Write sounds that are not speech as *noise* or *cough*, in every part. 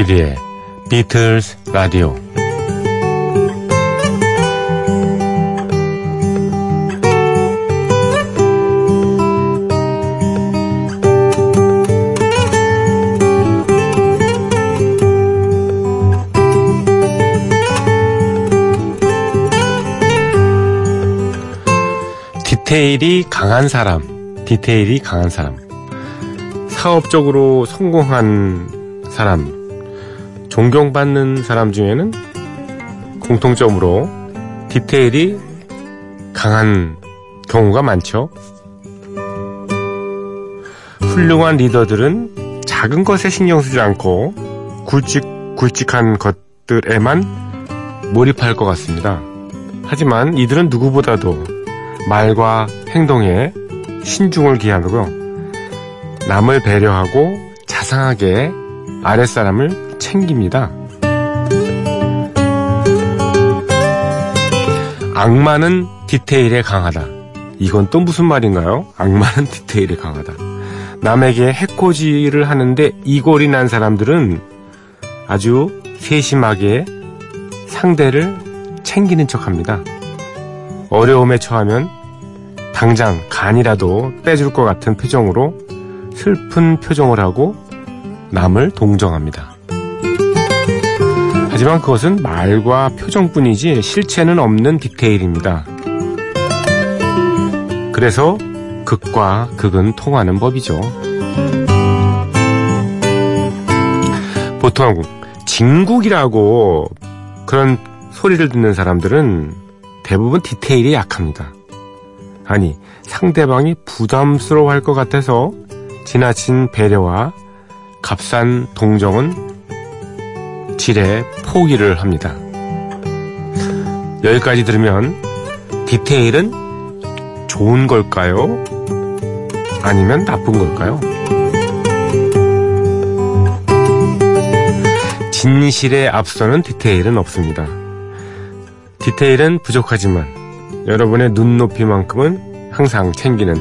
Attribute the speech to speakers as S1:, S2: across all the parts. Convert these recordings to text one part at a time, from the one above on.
S1: 조피디의 비틀스 라디오 디테일이 강한 사람, 디테일이 강한 사람. 사업적으로 성공한 사람, 존경받는 사람 중에는 공통점으로 디테일이 강한 경우가 많죠. 훌륭한 리더들은 작은 것에 신경 쓰지 않고 굵직 굵직한 것들에만 몰입할 것 같습니다. 하지만 이들은 누구보다도 말과 행동에 신중을 기하고요. 남을 배려하고 자상하게 아랫사람을 챙깁니다. 악마는 디테일에 강하다. 이건 또 무슨 말인가요? 악마는 *laughs* 디테일에 강하다. 남에게 해코지를 하는데 이골이 난 사람들은 아주 세심하게 상대를 챙기는 척 합니다. 어려움에 처하면 당장 간이라도 빼줄 것 같은 표정으로 슬픈 표정을 하고 남을 동정합니다. 하지만 그것은 말과 표정뿐이지 실체는 없는 디테일입니다. 그래서 극과 극은 통하는 법이죠. 보통 진국이라고 그런 소리를 듣는 사람들은 대부분 디테일이 약합니다. 아니, 상대방이 부담스러워 할 것 같아서 지나친 배려와 값싼 동정은 질에 포기를 합니다. 여기까지 들으면 디테일은 좋은 걸까요? 아니면 나쁜 걸까요? 진실에 앞서는 디테일은 없습니다. 디테일은 부족하지만 여러분의 눈높이만큼은 항상 챙기는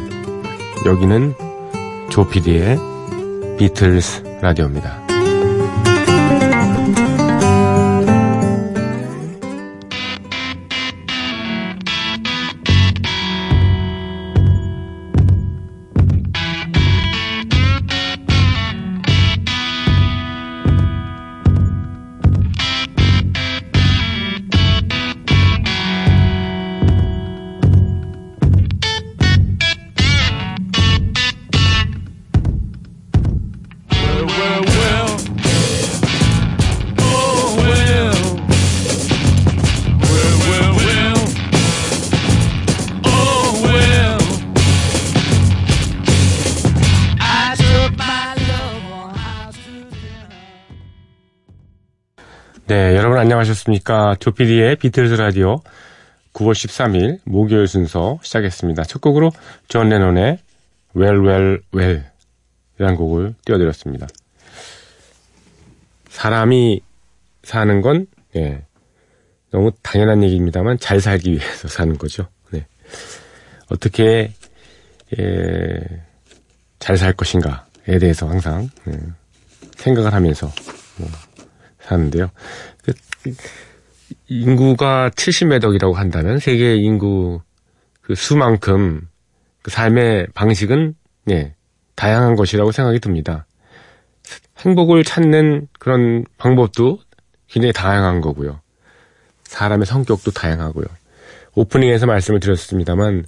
S1: 여기는 조피디의 비틀스 라디오입니다. 네, 여러분 안녕하셨습니까? 조피디의 비틀즈 라디오 9월 13일 목요일 순서 시작했습니다. 첫 곡으로 존 레논의 Well, Well, Well 이라는 곡을 띄워드렸습니다. 사람이 사는 건 예, 너무 당연한 얘기입니다만 잘 살기 위해서 사는 거죠. 네. 어떻게 예, 잘 살 것인가에 대해서 항상 예, 생각을 하면서 뭐, 사는데요. 그, 인구가 70몇 억이라고 한다면 세계 인구 그 수만큼 그 삶의 방식은 예, 다양한 것이라고 생각이 듭니다. 행복을 찾는 그런 방법도 굉장히 다양한 거고요. 사람의 성격도 다양하고요. 오프닝에서 말씀을 드렸습니다만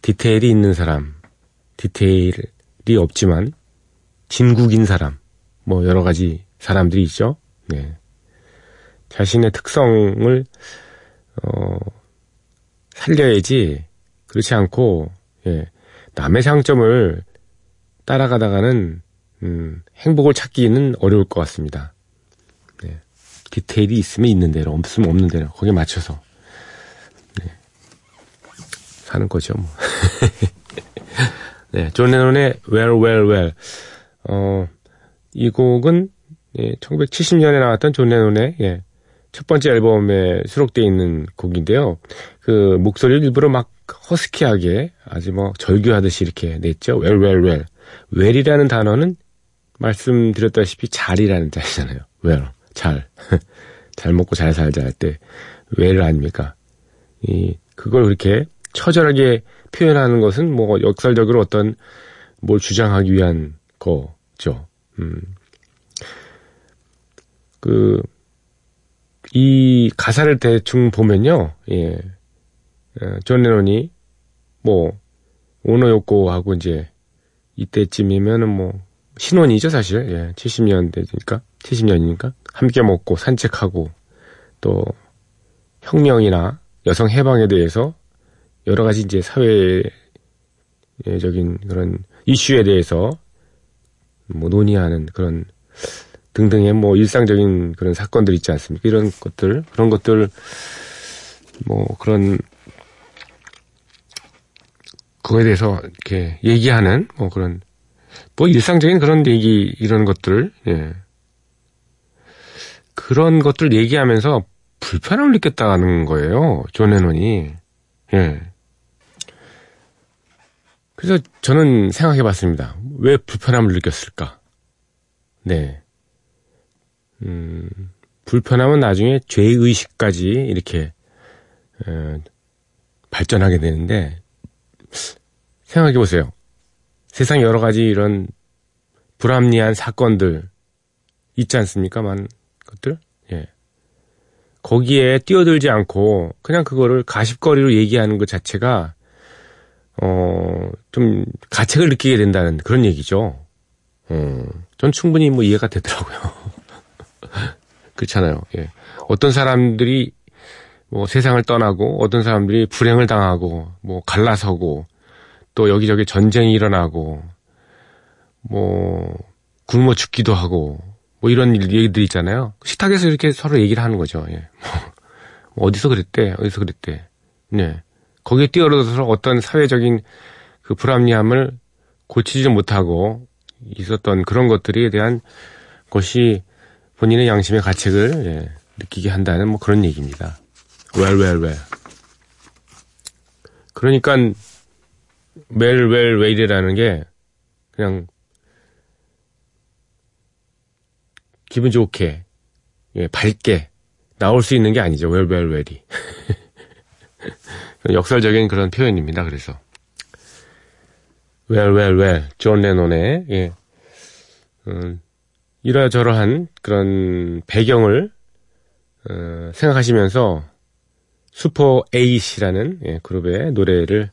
S1: 디테일이 있는 사람, 디테일이 없지만 진국인 사람, 뭐 여러 가지 사람들이 있죠. 네. 자신의 특성을 어, 살려야지 그렇지 않고 예, 남의 장점을 따라가다가는 음, 행복을 찾기는 어려울 것 같습니다. 네. 디테일이 있으면 있는 대로 없으면 없는 대로 거기에 맞춰서 네. 사는 거죠. 뭐. *laughs* 네, 존 레논의 Well Well Well 어, 이 곡은 예, 1970년에 나왔던 존 레논의 예, 첫 번째 앨범에 수록되어 있는 곡인데요. 그 목소리를 일부러 막 허스키하게 아주 뭐 절규하듯이 이렇게 냈죠. Well Well Well. well이라는 단어는 말씀드렸다시피 잘이라는 뜻이잖아요. well, 잘. *laughs* 잘 먹고 잘 살자 할때 well 아닙니까? 이, 그걸 그렇게 처절하게 표현하는 것은 뭐 역설적으로 어떤 뭘 주장하기 위한 거죠. 음. 그, 이 가사를 대충 보면요, 예. 어, 존 레논이 뭐, 오노요코하고 이제 이때쯤이면은 뭐, 신혼이죠, 사실. 예, 70년대니까, 70년이니까. 함께 먹고 산책하고, 또, 혁명이나 여성 해방에 대해서 여러 가지 이제 사회적인 그런 이슈에 대해서 뭐 논의하는 그런 등등의 뭐 일상적인 그런 사건들 있지 않습니까? 이런 것들, 그런 것들, 뭐 그런, 그거에 대해서 이렇게 얘기하는 뭐 그런, 뭐 일상적인 그런 얘기, 이런 것들, 예. 그런 것들 얘기하면서 불편함을 느꼈다는 거예요. 존 레논이. 예. 그래서 저는 생각해 봤습니다. 왜 불편함을 느꼈을까? 네. 음, 불편함은 나중에 죄의식까지 이렇게, 어, 발전하게 되는데, 생각해 보세요. 세상 여러 가지 이런 불합리한 사건들 있지 않습니까? 많은 것들? 예. 거기에 뛰어들지 않고 그냥 그거를 가십거리로 얘기하는 것 자체가 어, 좀 가책을 느끼게 된다는 그런 얘기죠. 어, 전 충분히 뭐 이해가 되더라고요. *laughs* 그렇잖아요. 예. 어떤 사람들이 뭐 세상을 떠나고 어떤 사람들이 불행을 당하고 뭐 갈라서고 또 여기저기 전쟁이 일어나고 뭐 굶어 죽기도 하고 뭐 이런 얘기들 있잖아요. 식탁에서 이렇게 서로 얘기를 하는 거죠. 예. *laughs* 뭐 어디서 그랬대, 어디서 그랬대. 네. 거기에 뛰어들어서 어떤 사회적인 그 불합리함을 고치지 못하고 있었던 그런 것들에 대한 것이 본인의 양심의 가책을 예, 느끼게 한다는 뭐 그런 얘기입니다. well, well, well. 그러니까 well, well, well이라는 게 그냥 기분 좋게 예, 밝게 나올 수 있는 게 아니죠. well, well, well이. *laughs* 역설적인 그런 표현입니다. 그래서 well, well, well, 존 레논의 예, 음, 이러저러한 그런 배경을 어, 생각하시면서 슈퍼 에잇이라는 예, 그룹의 노래를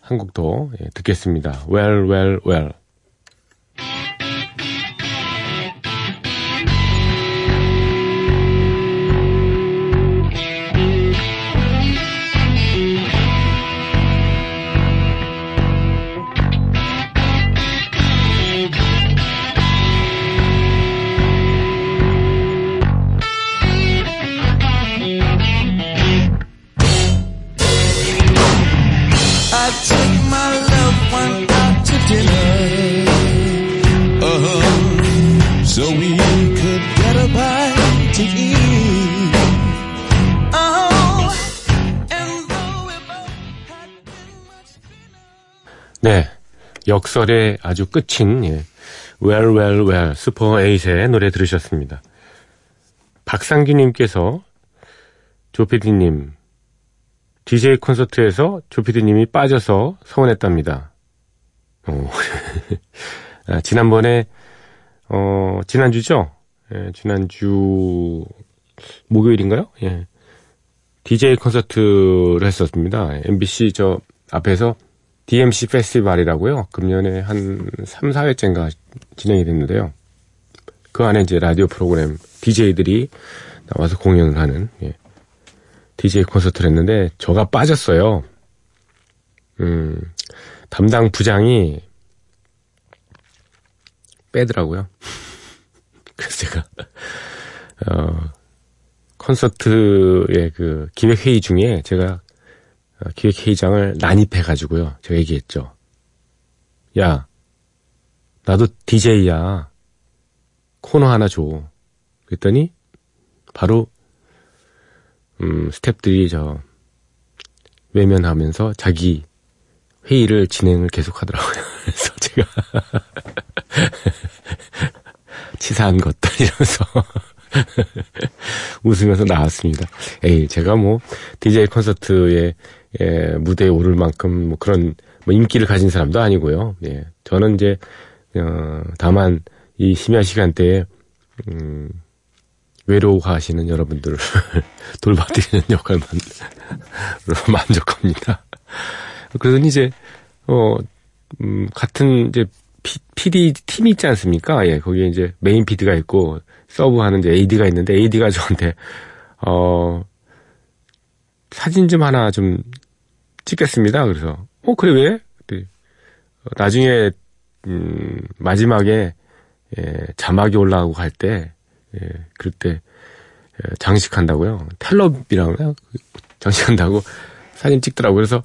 S1: 한 곡더 예, 듣겠습니다. Well, well, well. 역설의 아주 끝인, 예. Well, well, well, 슈퍼 에잇의 노래 들으셨습니다. 박상규님께서 조피디님, DJ 콘서트에서 조피디님이 빠져서 서운했답니다. 어. *laughs* 아, 지난번에, 어, 지난주죠? 예, 지난주, 목요일인가요? 예. DJ 콘서트를 했었습니다. MBC 저 앞에서 DMC 페스티벌이라고요. 금년에 한 3, 4회째인가 진행이 됐는데요. 그 안에 이제 라디오 프로그램 DJ들이 나와서 공연을 하는 예. DJ 콘서트를 했는데 저가 빠졌어요. 음, 담당 부장이 빼더라고요. *laughs* 그래서 제가 어, 콘서트의 그 기획 회의 중에 제가 어, 기획 회의장을 난입해 가지고요. 제가 얘기했죠. 야, 나도 DJ야. 코너 하나 줘. 그랬더니 바로 음, 스탭들이 저 외면하면서 자기 회의를 진행을 계속 하더라고요. *laughs* 그래서 제가 *laughs* 치사한 것들 이러면서 *laughs* 웃으면서 나왔습니다. 에이, 제가 뭐 DJ 콘서트에 예, 무대에 오를 만큼 뭐 그런 뭐 인기를 가진 사람도 아니고요. 예. 저는 이제 어, 다만 이 심야 시간대에 음, 외로워하시는 여러분들을 *laughs* 돌봐드리는 *laughs* 역할만 *laughs* 만족합니다. 그러더니 이제 어 음, 같은 이제 피, PD 팀이 있지 않습니까? 예, 거기에 이제 메인 PD가 있고 서브하는 이제 AD가 있는데 AD가 저한테 어 사진 좀 하나 좀 찍겠습니다. 그래서 어 그래 왜? 그랬더니, 어, 나중에 음 마지막에 예, 자막이 올라가고 갈 때 예, 그럴 때 예, 장식한다고요. 텔럽이라고 해요. 장식한다고 *laughs* 사진 찍더라고요. 그래서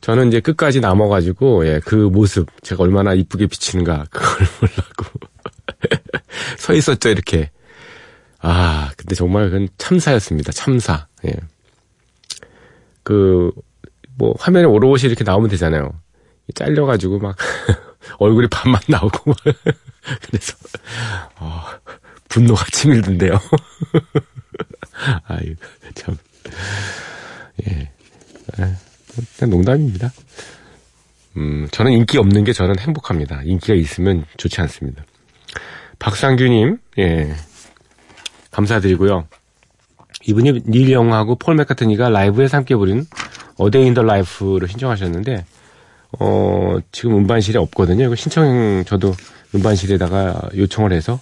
S1: 저는 이제 끝까지 남아가지고 예, 그 모습 제가 얼마나 이쁘게 비치는가 그걸 *laughs* 보려고 *laughs* 서 있었죠 이렇게. 아 근데 정말 그건 참사였습니다. 참사. 예. 그 뭐 화면에 오롯이 이렇게 나오면 되잖아요. 잘려가지고 막 *laughs* 얼굴이 반만 나오고 막 *laughs* 그래서 어, 분노가 치밀던데요. *laughs* 아유 참 예. 그냥 농담입니다. 음, 저는 인기 없는 게 저는 행복합니다. 인기가 있으면 좋지 않습니다. 박상규님, 예. 감사드리고요. 이분이 닐 영하고 폴 맥카트니가 라이브에서 함께 부른 어데이 인더 라이프를 신청하셨는데, 어, 지금 음반실에 없거든요. 이거 신청, 저도 음반실에다가 요청을 해서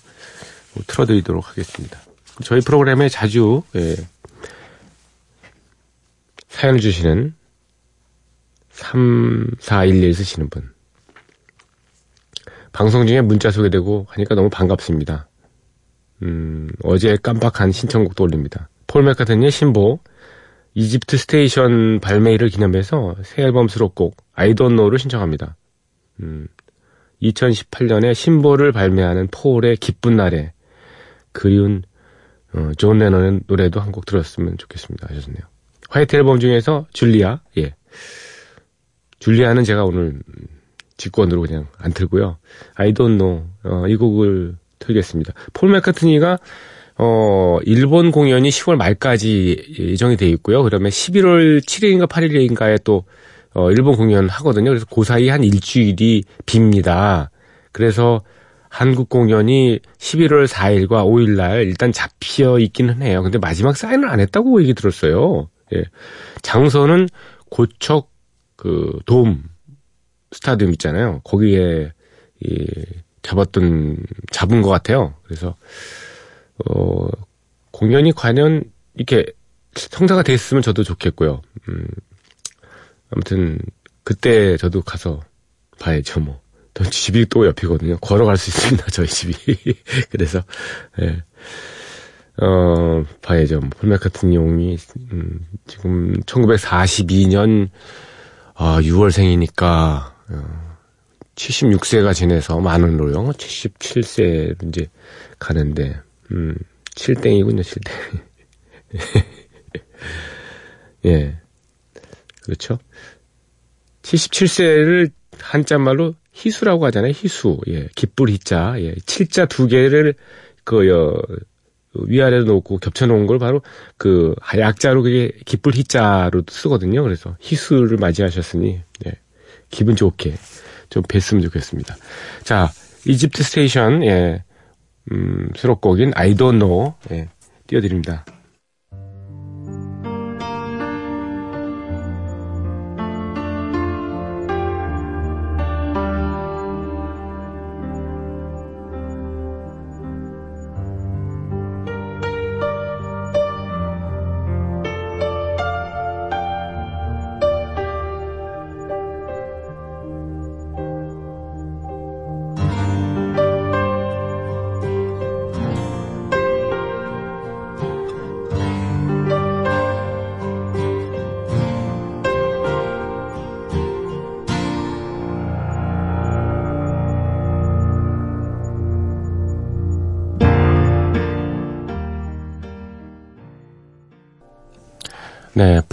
S1: 틀어드리도록 하겠습니다. 저희 프로그램에 자주, 예, 사연을 주시는 3411 쓰시는 분. 방송 중에 문자 소개되고 하니까 너무 반갑습니다. 음, 어제 깜빡한 신청곡도 올립니다. 폴 맥카트니의 신보 Egypt Station 발매일을 기념해서 새 앨범 수록곡 I Don't Know를 신청합니다. 음, 2018년에 신보를 발매하는 폴의 기쁜 날에 그리운 어, 존 레넌의 노래도 한 곡 들었으면 좋겠습니다. 하셨네요. 화이트 앨범 중에서 줄리아, 예. 줄리아는 제가 오늘 직권으로 그냥 안 틀고요. I don't know, 어, 이 곡을 틀겠습니다. 폴 맥카트니가, 어, 일본 공연이 10월 말까지 예정이 돼 있고요. 그다음에 11월 7일인가 8일인가에 또, 어, 일본 공연 하거든요. 그래서 그 사이 한 일주일이 빕니다. 그래서 한국 공연이 11월 4일과 5일 날 일단 잡혀 있기는 해요. 근데 마지막 사인을 안 했다고 얘기 들었어요. 예. 장소는 고척 그 돔 스타디움 있잖아요. 거기에 이 잡았던 잡은 것 같아요. 그래서 어 공연이 과연 이렇게 성사가 됐으면 저도 좋겠고요. 음 아무튼 그때 저도 가서 봐야죠 뭐. 저 집이 또 옆이거든요. 걸어갈 수 있습니다. 저희 집이. *laughs* 그래서 예. 어, 봐야죠. 폴 맥카트니 용이, 음, 지금 1942년, 아, 6월생이니까, 어, 76세가 지내서 만원으로요. 77세 이제 가는데, 음, 7땡이군요, 7땡. *laughs* 예. 그렇죠. 77세를 한자말로 희수라고 하잖아요. 희수. 예. 기쁠 희자. 예. 7자 두 개를 그, 여, 위아래로 놓고 겹쳐놓은 걸 바로 그 약자로 그게 기쁠 희자로 쓰거든요. 그래서 희수를 맞이하셨으니 예, 기분 좋게 좀 뵀으면 좋겠습니다. 자, 이집트 스테이션 예, 음, 수록곡인 I Don't Know 예, 띄워드립니다.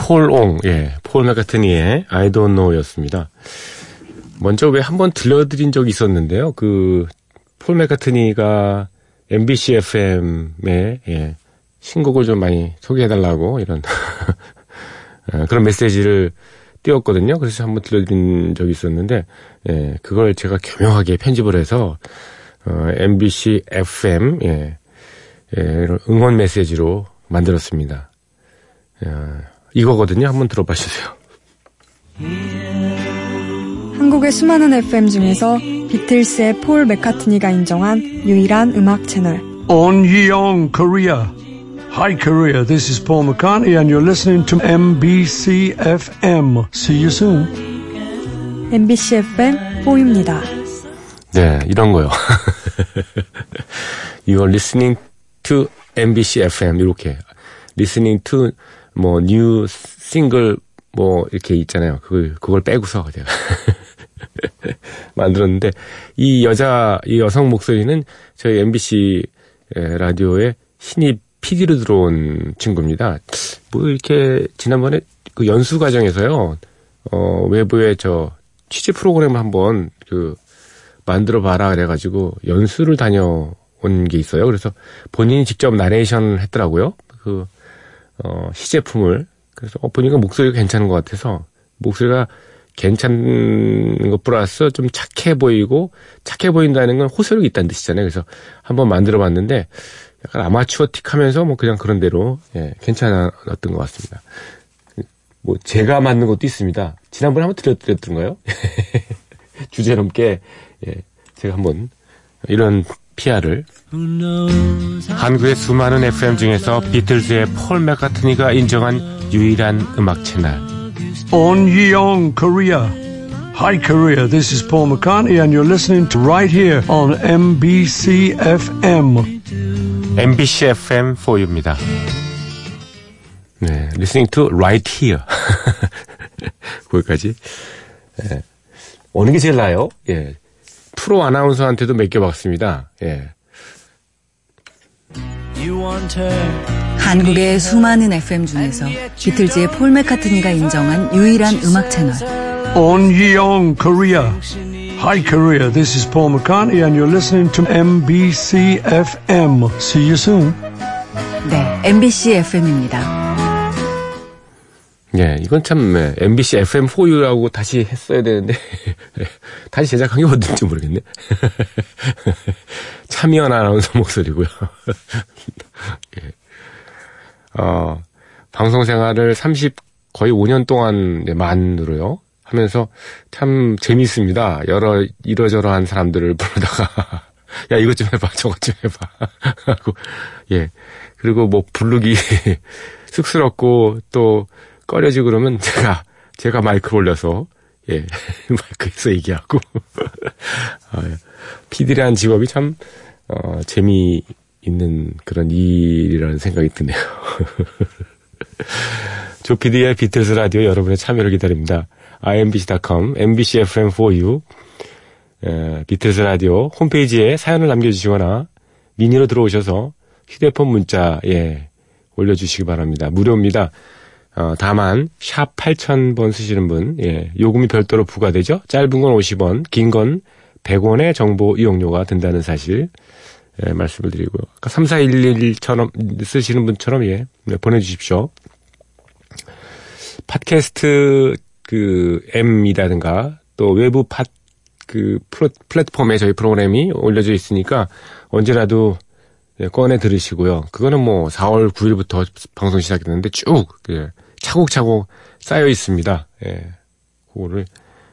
S1: 폴 옹, 예, 폴 맥카트니의 I Don't Know였습니다. 먼저 왜 한 번 들려드린 적이 있었는데요. 그, 폴 맥카트니가 MBC FM에 예, 신곡을 좀 많이 소개해달라고 이런 어, *laughs* 그런 메시지를 띄웠거든요. 그래서 한번 들려드린 적이 있었는데 예, 그걸 제가 교묘하게 편집을 해서 어, MBC FM 예, 예, 이런 응원 메시지로 만들었습니다. 예, 이거거든요. 한번 들어봐 주세요.
S2: 한국의 수많은 FM 중에서 비틀스의 폴 맥카트니가 인정한 유일한 음악 채널.
S3: On Yeong, Korea. Hi, Korea. This is Paul McCartney, and you're listening to MBC FM. See you soon.
S2: MBC FM 4입니다.
S1: 네, 이런 거요. You are listening to MBC FM 이렇게 listening to 뭐 new single 뭐 이렇게 있잖아요. 그걸 그걸 빼고서 제가 *laughs* 만들었는데 이 여자 이 여성 목소리는 저희 MBC 라디오의 신입 PD로 들어온 친구입니다. 뭐 이렇게 지난번에 그 연수 과정에서요. 어 외부에 저 취재 프로그램을 한번 그 만들어 봐라 그래가지고 연수를 다녀온 게 있어요. 그래서 본인이 직접 나레이션 했더라고요. 그, 어, 시제품을. 그래서 어, 보니까 목소리가 괜찮은 것 같아서 목소리가 괜찮은 것 플러스 좀 착해 보이고 착해 보인다는 건 호소력이 있다는 뜻이잖아요. 그래서 한번 만들어 봤는데 약간 아마추어틱 하면서 뭐 그냥 그런 대로 예, 괜찮았던 것 같습니다. 뭐 제가 만든 것도 있습니다. 지난번에 한번 드렸던가요? *laughs* 주제 넘게 예, 제가 한번 이런 PR을 한국의 수많은 FM 중에서 비틀즈의 폴 맥카트니가 인정한 유일한 음악 채널
S3: On Yeong, Korea. Hi, Korea. This is Paul McCartney, and you're listening to right here on MBC FM.
S1: MBC FM 4U입니다. 네, listening to right here. 거기까지. 예. 어느 게 제일 나아요? 예. 프로 아나운서한테도 맡겨봤습니다. 예.
S4: 한국의 수많은 FM 중에서 비틀즈의 폴 맥카트니가 인정한 유일한 음악 채널.
S3: On Yeong, Korea. Hi, Korea. This is Paul McCartney, and you're listening to MBC FM. See you soon.
S4: 네, MBC FM입니다.
S1: 예, 이건 참 예, MBC FM4U라고 다시 했어야 되는데 *laughs* 다시 제작한 게 어딘지 모르겠네. *laughs* 참여한 아나운서 목소리고요. *laughs* 예. 어, 방송 생활을 30 거의 5년 동안 네, 만으로요 하면서 참 재미있습니다. 여러 이러저러한 사람들을 부르다가 야 이것 좀 해봐 저것 좀 해봐 하고 예 그리고 뭐 부르기 쑥스럽고 또 꺼려지고 그러면 *laughs* 제가, 제가 마이크를 올려서, 예, *laughs* 마이크에서 얘기하고. *laughs* 아, 예. PD라는 직업이 참, 어, 재미 있는 그런 일이라는 생각이 드네요. 조피디의 비틀스 라디오 여러분의 참여를 기다립니다. imbc.com, mbcfm4u, 에, 비틀스 라디오 홈페이지에 사연을 남겨주시거나 미니로 들어오셔서 휴대폰 문자에 올려주시기 바랍니다. 무료입니다. 어, 다만 샵 8000번 쓰시는 분 예, 요금이 별도로 부과되죠. 짧은 건 50원, 긴 건 100원의 정보 이용료가 든다는 사실 예, 말씀을 드리고요. 아까 3411처럼 쓰시는 분처럼 예, 네, 보내주십시오. 팟캐스트 그 M이라든가 또 외부 팟 그 플랫폼에 저희 프로그램이 올려져 있으니까 언제라도 예, 꺼내 들으시고요. 그거는 뭐 4월 9일부터 방송 시작했는데 쭉 예, 차곡차곡 쌓여 있습니다. 예, 그거를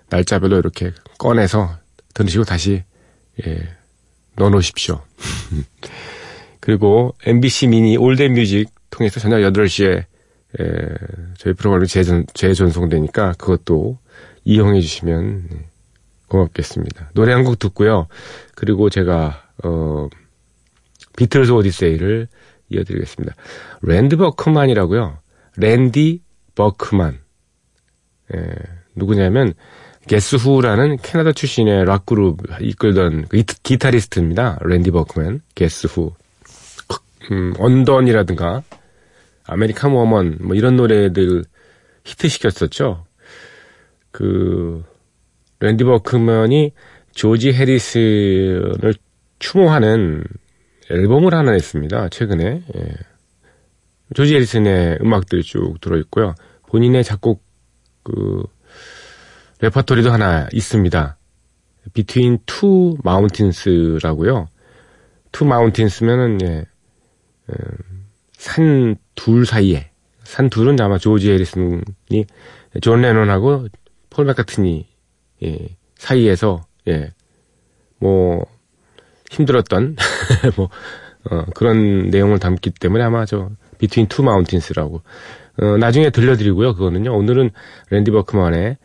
S1: 날짜별로 이렇게 꺼내서 들으시고 다시 예, 넣어놓으십시오. *laughs* 그리고 MBC 미니 올드 뮤직 통해서 저녁 8시에 예, 저희 프로그램이 재전, 재전송되니까 그것도 이용해 주시면 네, 고맙겠습니다. 노래 한 곡 듣고요. 그리고 제가 어 비틀즈 오디세이를 이어드리겠습니다. 랜드 버크만이라고요. 랜디 버크만. 예, 누구냐면 게스 후라는 캐나다 출신의 락 그룹 이끌던 그 기타리스트입니다. 랜디 버크만, 게스 후. 음, Undun이라든가 American Woman 뭐 이런 노래들 히트시켰었죠. 그 랜디 버크만이 조지 해리슨을 추모하는 앨범을 하나 냈습니다. 최근에. 예. 조지 해리슨의 음악들이 쭉 들어있고요. 본인의 작곡, 그, 레퍼토리도 하나 있습니다. Between Two Mountains라고요. Two Mountains면은, 예, 산둘 사이에, 산 둘은 아마 조지 해리슨이 존 레논하고 폴 맥카트니, 예, 사이에서, 예, 뭐, 힘들었던, *laughs* 뭐, 어, 그런 내용을 담기 때문에 아마 저, Between Two Mountains라고. 어, 나중에 들려드리고요. 그거는요. 오늘은 랜디 버크만의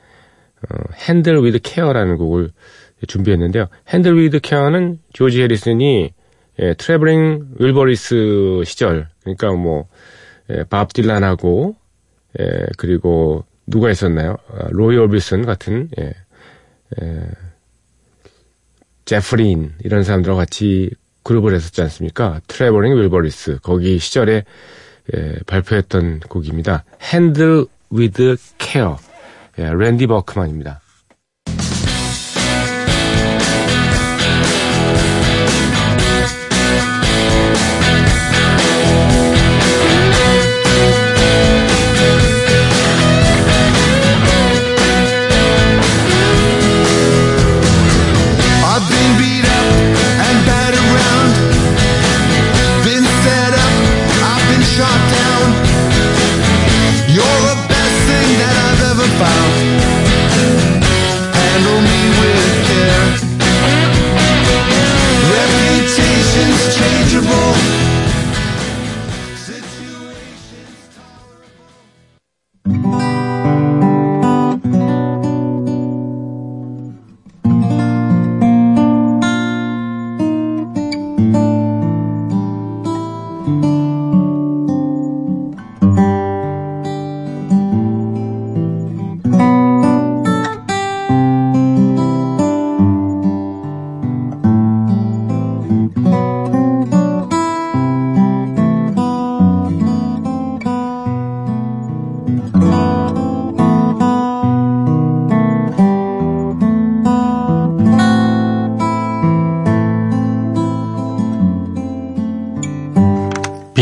S1: 어, Handle with Care라는 곡을 준비했는데요. Handle with Care는 조지 해리슨이 예, 트래블링 윌버리스 시절, 그러니까 뭐, 예, 밥 딜란하고, 예, 그리고 누가 있었나요? 아, 로이 오비슨 같은, 예, 예, 제프 린, 이런 사람들과 같이 그룹을 했었지 않습니까? 트래블링 윌버리스. 거기 시절에 예, 발표했던 곡입니다. Handle with Care. 예, 랜디 버크만입니다.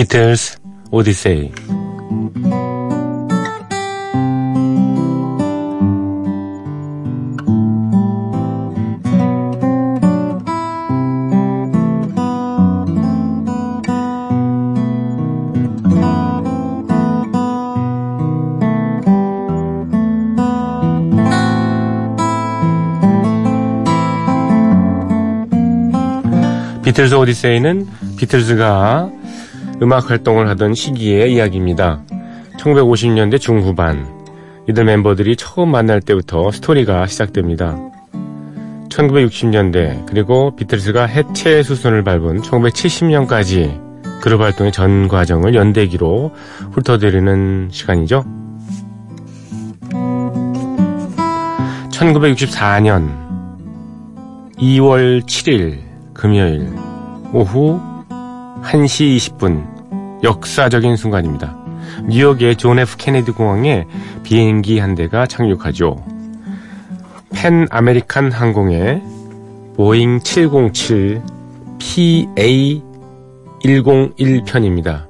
S1: 비틀스 오디세이. 비틀스 오디세이는 비틀즈가 음악 활동을 하던 시기의 이야기입니다. 1950년대 중후반 이들 멤버들이 처음 만날 때부터 스토리가 시작됩니다. 1960년대 그리고 비틀즈가 해체 수순을 밟은 1970년까지 그룹 활동의 전 과정을 연대기로 훑어드리는 시간이죠. 1964년 2월 7일 금요일 오후 1시 20분 역사적인 순간입니다. 뉴욕의 존 F 케네디 공항에 비행기 한 대가 착륙하죠. 팬 아메리칸 항공의 보잉 707 PA 101편입니다.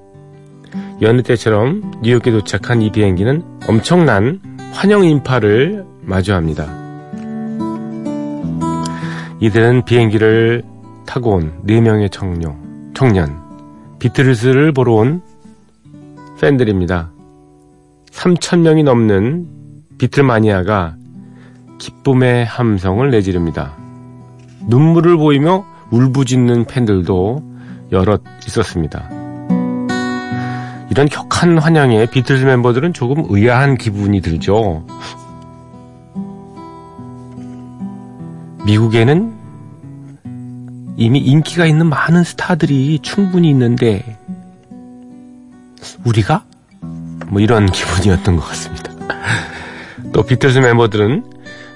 S1: 여느 때처럼 뉴욕에 도착한 이 비행기는 엄청난 환영 인파를 마주합니다. 이들은 비행기를 타고 온 4명의 청년, 청년, 비틀즈를 보러 온 팬들입니다. 3천명이 넘는 비틀 마니아가 기쁨의 함성을 내지릅니다. 눈물을 보이며 울부짖는 팬들도 여럿 있었습니다. 이런 격한 환영에 비틀즈 멤버들은 조금 의아한 기분이 들죠. 미국에는 이미 인기가 있는 많은 스타들이 충분히 있는데 우리가 뭐 이런 *laughs* 기분이었던 것 같습니다. *laughs* 또 비틀즈 멤버들은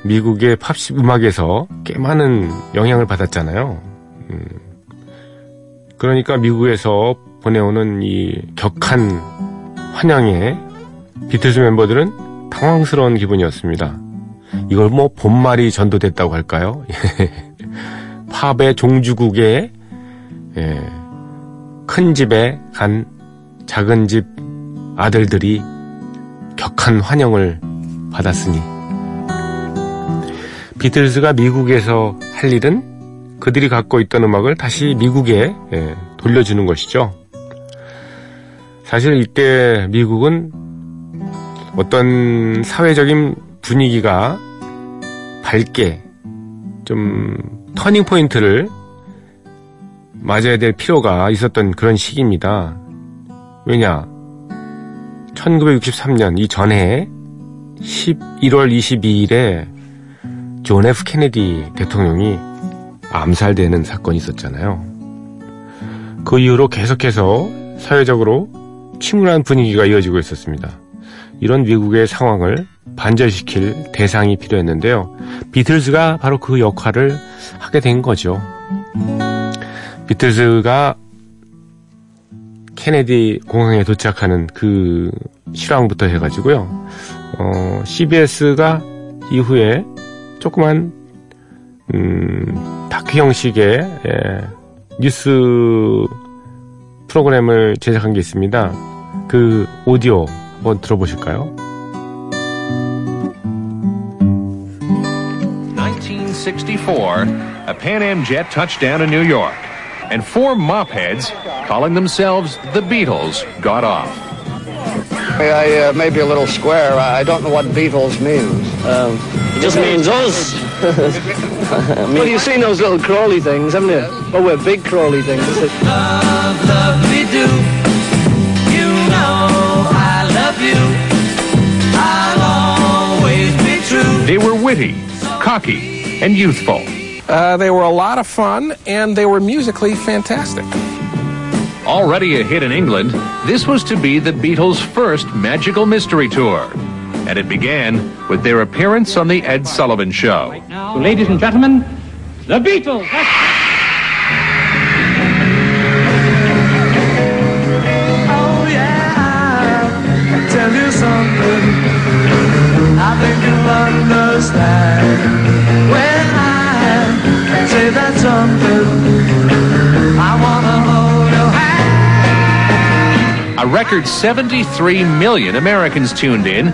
S1: 미국의 팝십 음악에서 꽤 많은 영향을 받았잖아요. 음, 그러니까 미국에서 보내오는 이 격한 환영에 비틀즈 멤버들은 당황스러운 기분이었습니다. 이걸 뭐 본말이 전도됐다고 할까요? *laughs* 팝의 종주국에 예, 큰 집에 간 작은 집 아들들이 격한 환영을 받았으니 비틀즈가 미국에서 할 일은 그들이 갖고 있던 음악을 다시 미국에 예, 돌려주는 것이죠. 사실 이때 미국은 어떤 사회적인 분위기가 밝게 좀 터닝 포인트를 맞아야 될 필요가 있었던 그런 시기입니다. 왜냐? 1963년 이 전해 11월 22일에 존 F 케네디 대통령이 암살되는 사건이 있었잖아요. 그 이후로 계속해서 사회적으로 침울한 분위기가 이어지고 있었습니다. 이런 미국의 상황을 반전시킬 대상이 필요했는데요. 비틀즈가 바로 그 역할을 하게 된 거죠. 비틀즈가 케네디 공항에 도착하는 그 실황부터 해가지고요. 어, CBS가 이후에 조그만 음, 다큐 형식의 예, 뉴스 프로그램을 제작한 게 있습니다. 그 오디오 한번 들어보실까요?
S5: 1964, a Pan Am jet touched down in New York, and four mopheads, calling themselves the Beatles, got off.
S6: I uh, may be a little square. I I don't know what Beatles means.
S7: Um, it just means us. *laughs* well, you've seen those little crawly things, haven't you? Oh, we're big crawly things.
S8: Love, love me do. You know I love you. I'll always be true.
S5: They were witty, cocky, and youthful.
S9: Uh, they were a lot of fun, and they were musically fantastic.
S5: Already a hit in England, this was to be the Beatles' first magical mystery tour. And it began with their appearance on The Ed Sullivan Show.
S10: So, ladies and gentlemen, the Beatles.
S8: Oh yeah, I tell you something. I think you'll understand
S5: record 73 million Americans tuned in,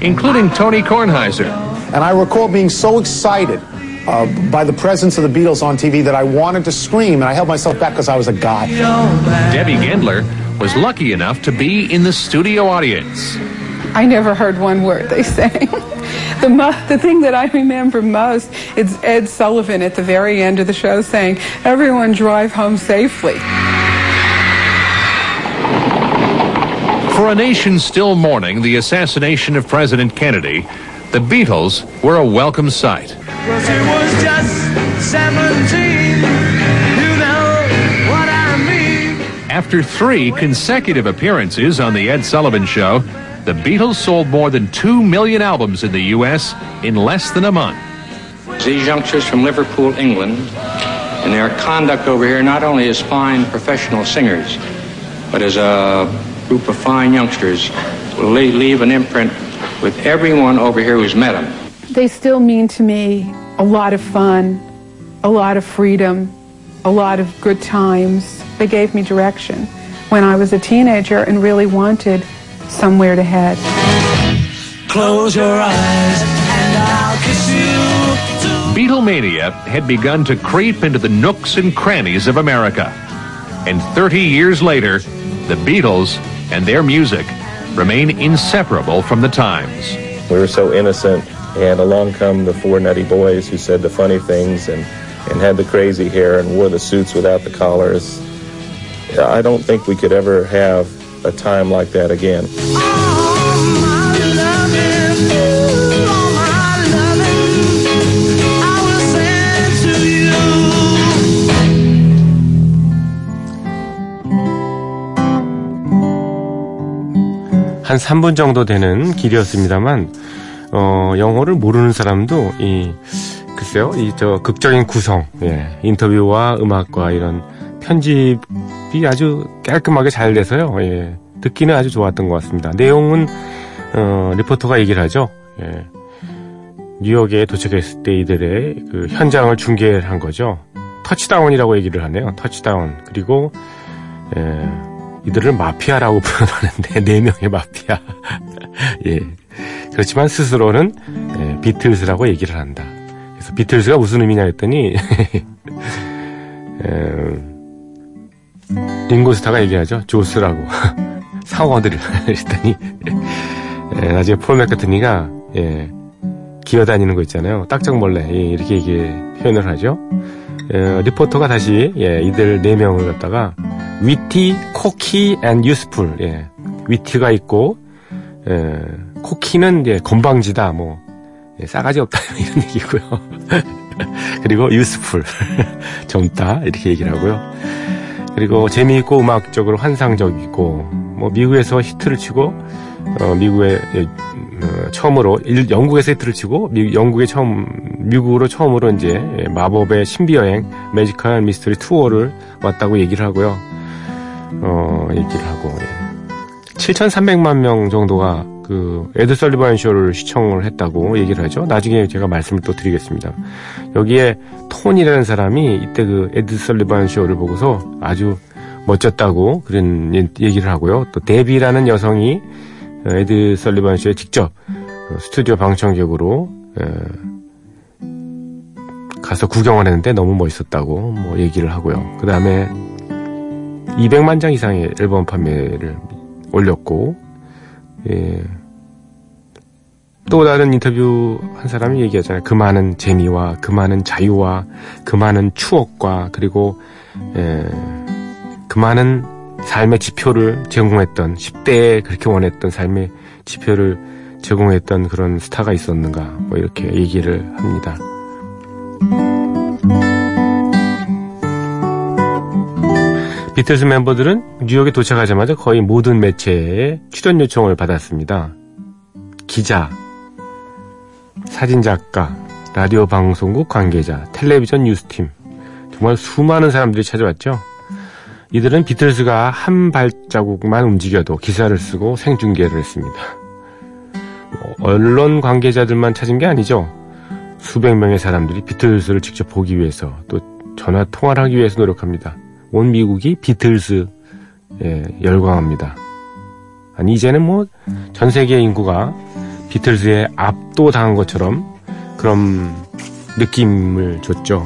S5: including Tony Kornheiser.
S11: And I recall being so excited uh, by the presence of the Beatles on TV that I wanted to scream, and I held myself back because I was a guy.
S5: Debbie Gendler was lucky enough to be in the studio audience.
S12: I never heard one word they sang. *laughs* The, mo- the thing that I remember most is Ed Sullivan at the very end of the show saying, Everyone drive home safely.
S5: For a nation still mourning the assassination of President Kennedy, the Beatles were a welcome sight.
S8: Well, she was just 17. You know what I mean.
S5: After three consecutive appearances on The Ed Sullivan Show, the Beatles sold more than 2 million albums in the U.S. in less than a month.
S13: These youngsters from Liverpool, England, and their conduct over here not only as fine professional singers, but as a group of fine youngsters will leave an imprint with everyone over here who's met them.
S12: They still mean to me a lot of fun, a lot of freedom, a lot of good times. They gave me direction when I was a teenager and really wanted somewhere to head.
S8: Close your eyes and I'll kiss you.
S5: Beatlemania had begun to creep into the nooks and crannies of America. And 30 years later, the Beatles and their music remain inseparable from the times.
S14: We were so innocent, and along come the four nutty boys who said the funny things and, and had the crazy hair and wore the suits without the collars. I don't think we could ever have a time like that again.
S1: 한 3분 정도 되는 길이었습니다만 어, 영어를 모르는 사람도 이 글쎄요 이 저 극적인 구성 예, 인터뷰와 음악과 이런 편집이 아주 깔끔하게 잘 돼서요 예, 듣기는 아주 좋았던 것 같습니다. 내용은 어, 리포터가 얘기를 하죠. 예, 뉴욕에 도착했을 때 이들의 그 현장을 중계한 거죠. 터치다운이라고 얘기를 하네요. 터치다운. 그리고 예, 이들을 마피아라고 표현하는데 *laughs* 네 명의 마피아. *laughs* 예. 그렇지만 스스로는 예, 비틀즈라고 얘기를 한다. 그래서 비틀즈가 무슨 의미냐 했더니 예, *laughs* 링고스타가 얘기하죠. 조스라고 상어들을 했더니 예, 나중에 폴 맥카트니가 예, 기어다니는 거 있잖아요. 딱정벌레 예, 이렇게 얘기 표현을 하죠. 예, 리포터가 다시 예, 이들 네 명을 갖다가 witty, cocky, and youthful 예, witty가 있고 예, cocky는 예, 건방지다 뭐 예, 싸가지 없다 *laughs* 이런 얘기고요. *laughs* 그리고 youthful *laughs* 젊다 이렇게 얘기를 하고요. 그리고 재미있고 음악적으로 환상적이고 뭐 미국에서 히트를 치고 어, 미국에 예, 어, 처음으로 일, 영국에서 히트를 치고 미, 영국에 처음 미국으로 처음으로 이제 예, 마법의 신비 여행 Magical Mystery Tour를 왔다고 얘기를 하고요. 어 얘기를 하고 예. 7,300만 명 정도가 그 에드 설리반 쇼를 시청을 했다고 얘기를 하죠. 나중에 제가 말씀을 또 드리겠습니다. 여기에 톤이라는 사람이 이때 그 에드 설리반 쇼를 보고서 아주 멋졌다고 그런 얘기를 하고요. 또 데비라는 여성이 에드 설리반 쇼에 직접 스튜디오 방청객으로 가서 구경을 했는데 너무 멋있었다고 뭐 얘기를 하고요. 그 다음에 200만 장 이상의 앨범 판매를 올렸고 예. 또 다른 인터뷰 한 사람이 얘기하잖아요. 그 많은 재미와 그 많은 자유와 그 많은 추억과 그리고 예, 그 많은 삶의 지표를 제공했던 10대에 그렇게 원했던 삶의 지표를 제공했던 그런 스타가 있었는가 뭐 이렇게 얘기를 합니다. 비틀스 멤버들은 뉴욕에 도착하자마자 거의 모든 매체에 출연 요청을 받았습니다. 기자, 사진작가, 라디오 방송국 관계자, 텔레비전 뉴스팀, 정말 수많은 사람들이 찾아왔죠. 이들은 비틀스가 한 발자국만 움직여도 기사를 쓰고 생중계를 했습니다. 뭐 언론 관계자들만 찾은 게 아니죠. 수백 명의 사람들이 비틀스를 직접 보기 위해서 또 전화 통화를 하기 위해서 노력합니다. 온 미국이 비틀스에 열광합니다. 아니 이제는 뭐 전 세계 인구가 비틀스에 압도당한 것처럼 그런 느낌을 줬죠.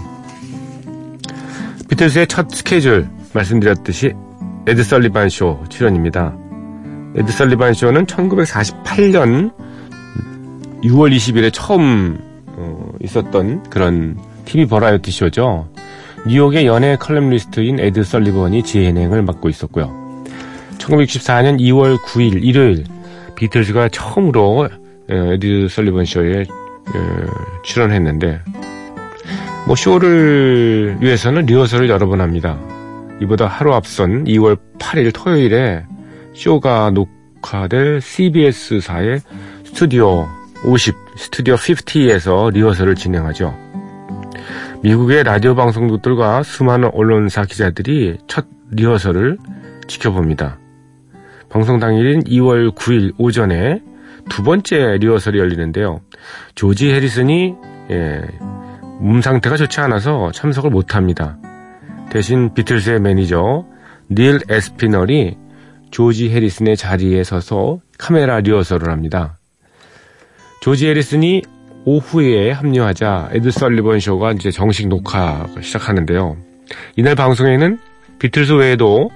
S1: 비틀스의 첫 스케줄 말씀드렸듯이 에드 설리반 쇼 출연입니다. 에드 설리반 쇼는 1948년 6월 20일에 처음 어, 있었던 그런 TV 버라이어티 쇼죠. 뉴욕의 연예 컬럼리스트인 에드 설리번이 진행을 맡고 있었고요. 1964년 2월 9일 일요일 비틀즈가 처음으로 에드 설리번 쇼에 출연했는데 뭐 쇼를 위해서는 리허설을 여러 번 합니다. 이보다 하루 앞선 2월 8일 토요일에 쇼가 녹화될 CBS사의 스튜디오 50, 스튜디오 50에서 리허설을 진행하죠. 미국의 라디오 방송국들과 수많은 언론사 기자들이 첫 리허설을 지켜봅니다. 방송 당일인 2월 9일 오전에 두 번째 리허설이 열리는데요. 조지 해리슨이 예, 몸 상태가 좋지 않아서 참석을 못합니다. 대신 비틀스의 매니저 닐 에스피널이 조지 해리슨의 자리에 서서 카메라 리허설을 합니다. 조지 해리슨이 오후에 합류하자 에드 설리번 쇼가 이제 정식 녹화가 시작하는데요. 이날 방송에는 비틀스 외에도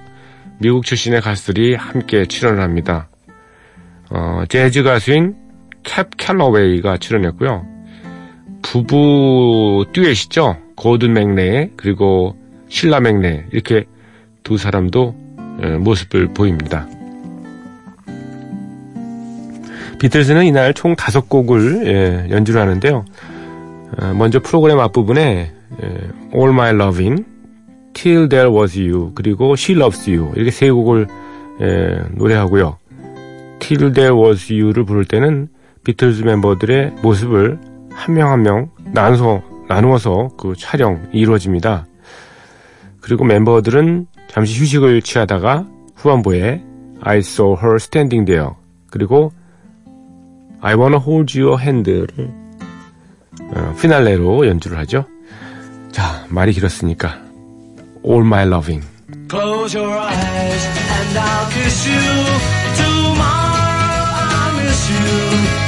S1: 미국 출신의 가수들이 함께 출연을 합니다. 어, 재즈 가수인 캡 캘러웨이가 출연했고요. 부부 듀엣이죠. 고든 맥레 그리고 쉴라 맥레 이렇게 두 사람도 모습을 보입니다. 비틀즈는 이날 총 다섯 곡을 예, 연주를 하는데요. 어, 먼저 프로그램 앞부분에 예, All My Loving, Till There Was You, 그리고 She Loves You 이렇게 세 곡을 예, 노래하고요. Till There Was You를 부를 때는 비틀즈 멤버들의 모습을 한 명 한명 나눠서, 그 촬영이 이루어집니다. 그리고 멤버들은 잠시 휴식을 취하다가 후반부에 I Saw Her Standing There 그리고 I Wanna Hold Your Hand를 어, 피날레로 연주를 하죠. 자, 말이 길었으니까 All My Loving
S8: Close your eyes and I'll kiss you. Tomorrow I'll miss you.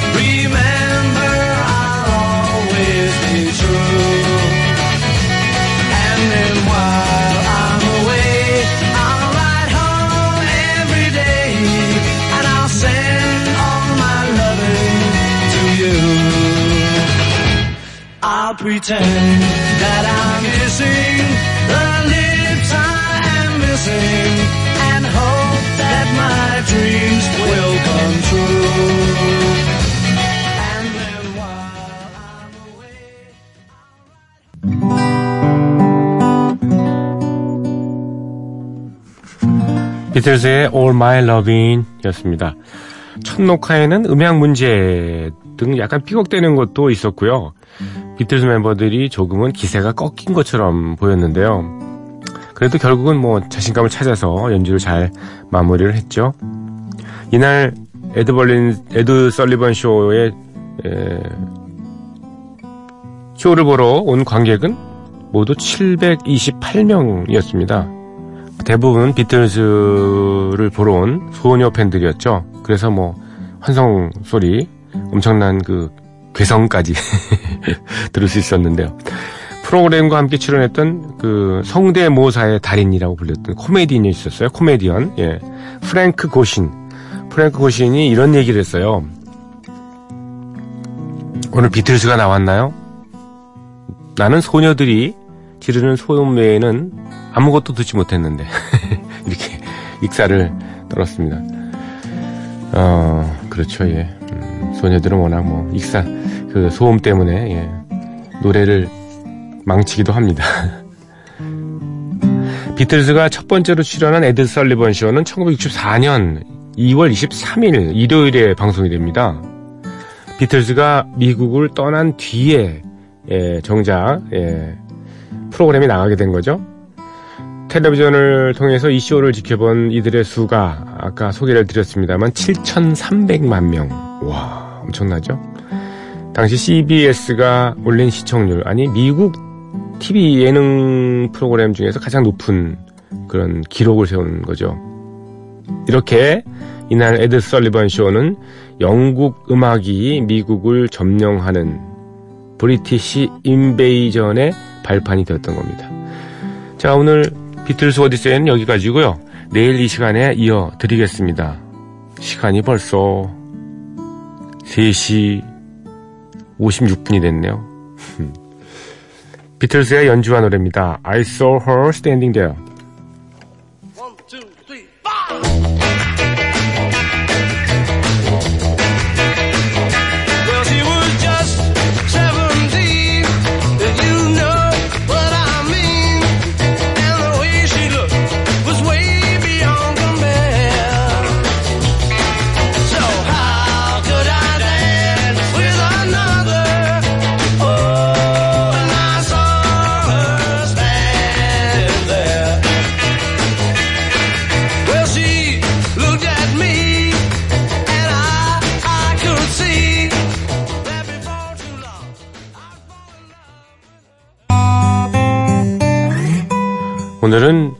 S8: I'll pretend that I'm kissing the lips I am missing and hope that my dreams will come true.
S1: 비틀즈의 All My Loving 였습니다. 첫 녹화에는 음향 문제 등 약간 삐걱대는 것도 있었고요. 비틀즈 멤버들이 조금은 기세가 꺾인 것처럼 보였는데요. 그래도 결국은 뭐 자신감을 찾아서 연주를 잘 마무리를 했죠. 이날 에드 벌린, 에드 설리번 쇼에, 에, 쇼를 보러 온 관객은 모두 728명이었습니다. 대부분 비틀즈를 보러 온 소녀 팬들이었죠. 그래서 뭐 환성 소리, 엄청난 그 괴성까지 *laughs* 들을 수 있었는데요. 프로그램과 함께 출연했던 그 성대모사의 달인이라고 불렸던 코미디언이 있었어요. 코미디언, 예. 프랭크 고신. 프랭크 고신이 이런 얘기를 했어요. 오늘 비틀즈가 나왔나요? 나는 소녀들이 지르는 소음 외에는 아무것도 듣지 못했는데 *laughs* 이렇게 *laughs* 익사를 떨었습니다. 어 그렇죠 예 음, 소녀들은 워낙 뭐 익사 그 소음 때문에 예, 노래를 망치기도 합니다. *laughs* 비틀즈가 첫 번째로 출연한 에드 설리번 쇼는 1964년 2월 23일 일요일에 방송이 됩니다. 비틀즈가 미국을 떠난 뒤에 예, 정작 예, 프로그램이 나가게 된 거죠. 텔레비전을 통해서 이 쇼를 지켜본 이들의 수가 아까 소개를 드렸습니다만 7,300만 명. 와, 엄청나죠? 당시 CBS가 올린 시청률, 아니 미국 TV 예능 프로그램 중에서 가장 높은 그런 기록을 세운 거죠. 이렇게 이날 에드 설리번 쇼는 영국 음악이 미국을 점령하는 British Invasion의 발판이 되었던 겁니다. 자, 오늘 비틀스 오디세이는 여기까지고요. 내일 이 시간에 이어드리겠습니다. 시간이 벌써 3시 56분이 됐네요. *laughs* 비틀스의 연주한 노래입니다. I saw her standing there.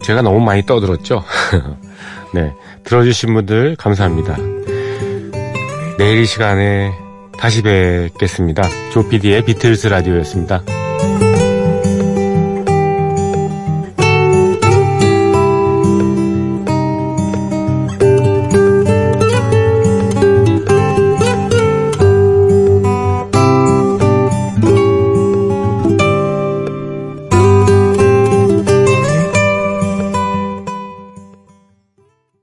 S1: 제가 너무 많이 떠들었죠? *laughs* 네. 들어주신 분들 감사합니다. 내일 이 시간에 다시 뵙겠습니다. 조피디의 비틀스 라디오였습니다.